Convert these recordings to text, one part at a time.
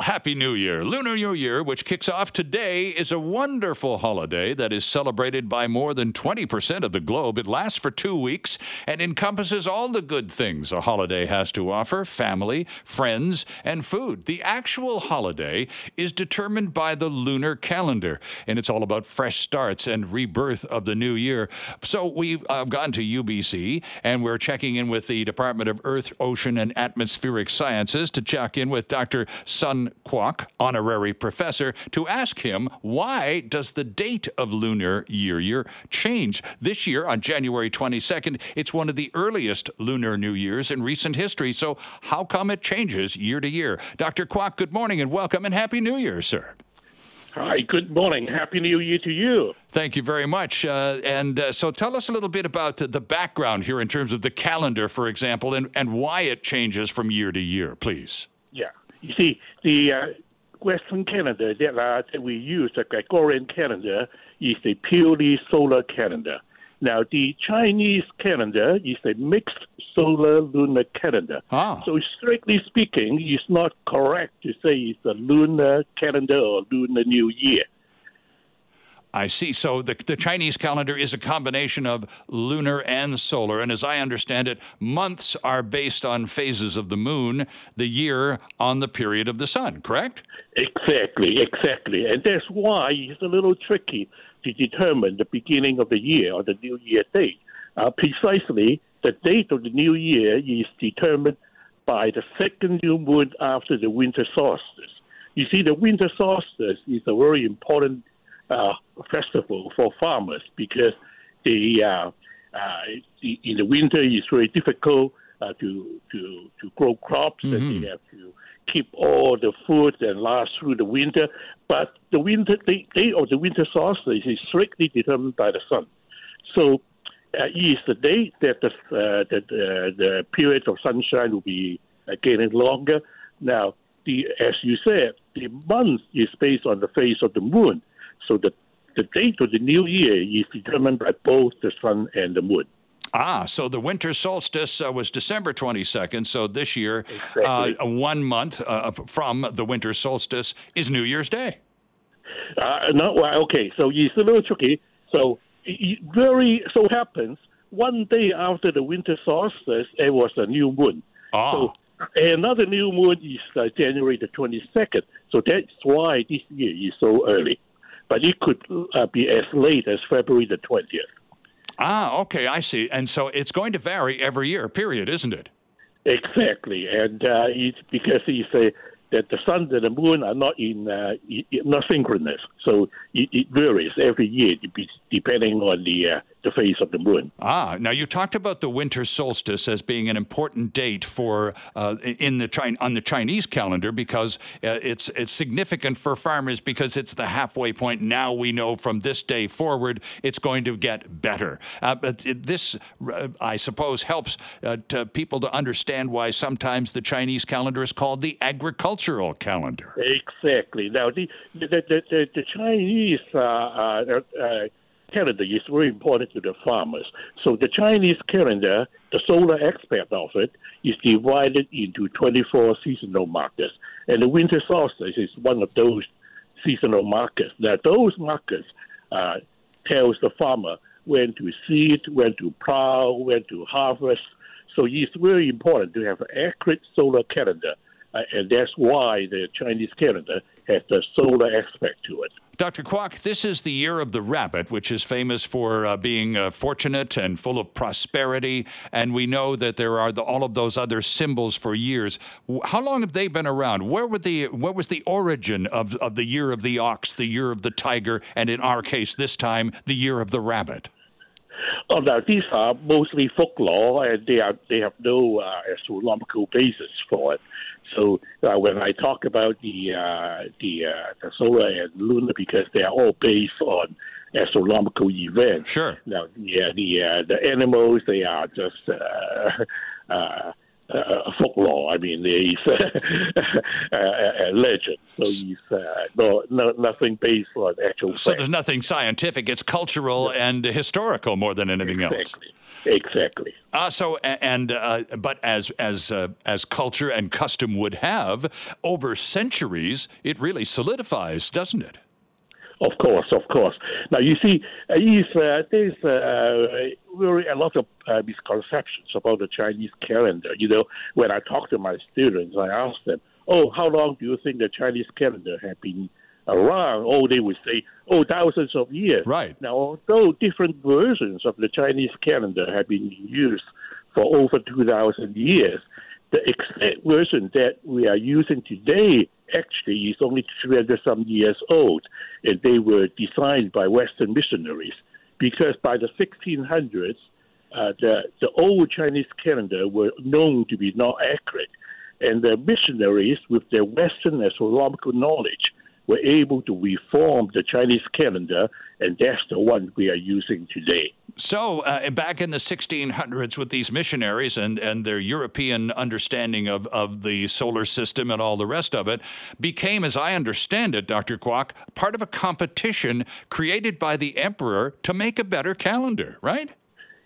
Well, Happy New Year. Lunar New Year, which kicks off today, is a wonderful holiday that is celebrated by more than 20% of the globe. It lasts for two weeks and encompasses all the good things a holiday has to offer family, friends, and food. The actual holiday is determined by the lunar calendar, and it's all about fresh starts and rebirth of the new year. So we've uh, gone to UBC and we're checking in with the Department of Earth, Ocean, and Atmospheric Sciences to check in with Dr. Sun Kwok, honorary professor, to ask him why does the date of lunar year year change? This year, on January 22nd, it's one of the earliest lunar new years in recent history. So how come it changes year to year? Dr. Kwok, good morning and welcome and happy New Year, sir. Hi, good morning. Happy New Year to you. Thank you very much. Uh, and uh, so tell us a little bit about the background here in terms of the calendar, for example, and, and why it changes from year to year, please. You see, the uh, Western calendar that, uh, that we use, the Gregorian calendar, is a purely solar calendar. Now, the Chinese calendar is a mixed solar lunar calendar. Ah. So, strictly speaking, it's not correct to say it's a lunar calendar or lunar new year. I see. So the, the Chinese calendar is a combination of lunar and solar. And as I understand it, months are based on phases of the moon, the year on the period of the sun, correct? Exactly, exactly. And that's why it's a little tricky to determine the beginning of the year or the New Year date. Uh, precisely, the date of the New Year is determined by the second new moon after the winter solstice. You see, the winter solstice is a very important uh, festival for farmers because the, uh, uh, in the winter it's very difficult uh, to to to grow crops Mm-hmm. and they have to keep all the food and last through the winter. But the winter day, day of the winter solstice is strictly determined by the sun. So uh, is the day that the uh, that uh, the period of sunshine will be uh, getting longer. Now, the as you said, the month is based on the phase of the moon. So the the date of the new year is determined by both the sun and the moon. Ah, so the winter solstice uh, was December 22nd. So this year, Exactly. uh, one month uh, from the winter solstice is New Year's Day. Uh, no, well, okay, so it's a little tricky. So very so happens one day after the winter solstice, it was a new moon. Oh. So another new moon is uh, January the 22nd. So that's why this year is so early. But it could uh, be as late as February the 20th. Ah, okay, I see. And so it's going to vary every year, period, isn't it? Exactly, and uh, it's because he say that the sun and the moon are not in uh, not synchronous, so it, it varies every year depending on the uh, the phase of the moon. Ah, now you talked about the winter solstice as being an important date for uh, in the Chin- on the Chinese calendar because uh, it's it's significant for farmers because it's the halfway point. Now we know from this day forward it's going to get better. Uh, but it, this, uh, I suppose, helps uh, to people to understand why sometimes the Chinese calendar is called the agricultural calendar. Exactly. Now the the the, the, the Chinese uh, uh, uh, calendar is very important to the farmers. So the Chinese calendar, the solar aspect of it, is divided into 24 seasonal markers, and the winter solstice is one of those seasonal markers. Now those markers uh, tells the farmer when to seed, when to plow, when to harvest. So it's very important to have an accurate solar calendar, uh, and that's why the Chinese calendar has the solar aspect to it. Dr. Kwok, this is the year of the rabbit, which is famous for uh, being uh, fortunate and full of prosperity. And we know that there are the, all of those other symbols for years. How long have they been around? Where were the what was the origin of, of the year of the ox, the year of the tiger, and in our case this time, the year of the rabbit? Oh, now these are mostly folklore, and they are they have no uh, astronomical basis for it. So uh, when I talk about the uh, the, uh, the solar and lunar, because they are all based on astronomical events. Sure. Now the uh, the uh, the animals they are just uh, folklore. I mean, he's a, a, legend. So he's uh, no, no, nothing based on actual. So there's nothing scientific. It's cultural and historical more than anything exactly. else. Exactly. Uh, so and uh, but as as uh, as culture and custom would have over centuries, it really solidifies, doesn't it? Of course, of course. Now you see, uh, uh, there's uh, really a lot of uh, misconceptions about the Chinese calendar. You know, when I talk to my students, I ask them, "Oh, how long do you think the Chinese calendar has been around?" Oh, they would say, "Oh, thousands of years." Right. Now, although different versions of the Chinese calendar have been used for over two thousand years, the exact version that we are using today actually is only 300 some years old, and they were designed by Western missionaries. Because by the 1600s, uh, the, the old Chinese calendar were known to be not accurate, and the missionaries, with their Western astronomical knowledge, were able to reform the Chinese calendar, and that's the one we are using today. So, uh, back in the 1600s, with these missionaries and, and their European understanding of, of the solar system and all the rest of it, became, as I understand it, Dr. Kwok, part of a competition created by the emperor to make a better calendar, right?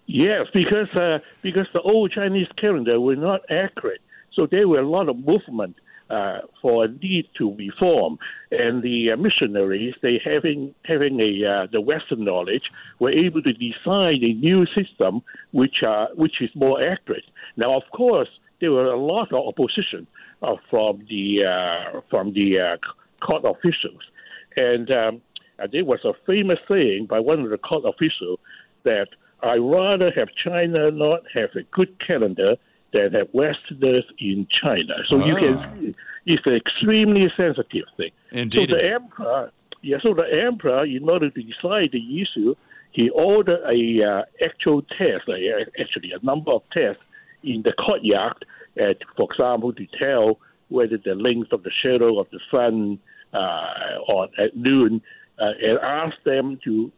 Yes, because uh, because the old Chinese calendar were not accurate, so there were a lot of movement uh, for a need to reform. And the uh, missionaries, they having having a uh, the Western knowledge, were able to design a new system which uh, which is more accurate. Now, of course, there were a lot of opposition uh, from the uh, from the court officials, and um, there was a famous saying by one of the court officials that I rather have China not have a good calendar that have Westerners in China. So you can ah. see it's an extremely sensitive thing. Indeed. So the emperor, yeah, so the emperor, in order to decide the issue, he ordered a uh, actual test, uh, actually a number of tests in the courtyard, uh, for example, to tell whether the length of the shadow of the sun uh, on at noon, uh, and asked them to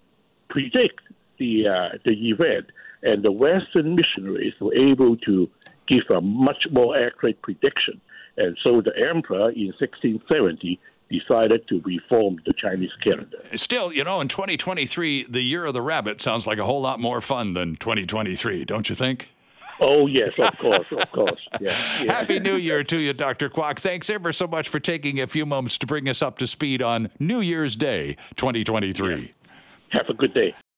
predict the uh, the event. And the Western missionaries were able to give a much more accurate prediction. And so the emperor in 1670 decided to reform the Chinese calendar. Still, you know, in 2023, the year of the rabbit sounds like a whole lot more fun than 2023, don't you think? Oh, yes, of course, of course. Yeah, yeah. Happy New Year to you, Dr. Kwok. Thanks ever so much for taking a few moments to bring us up to speed on New Year's Day 2023. Yeah. Have a good day.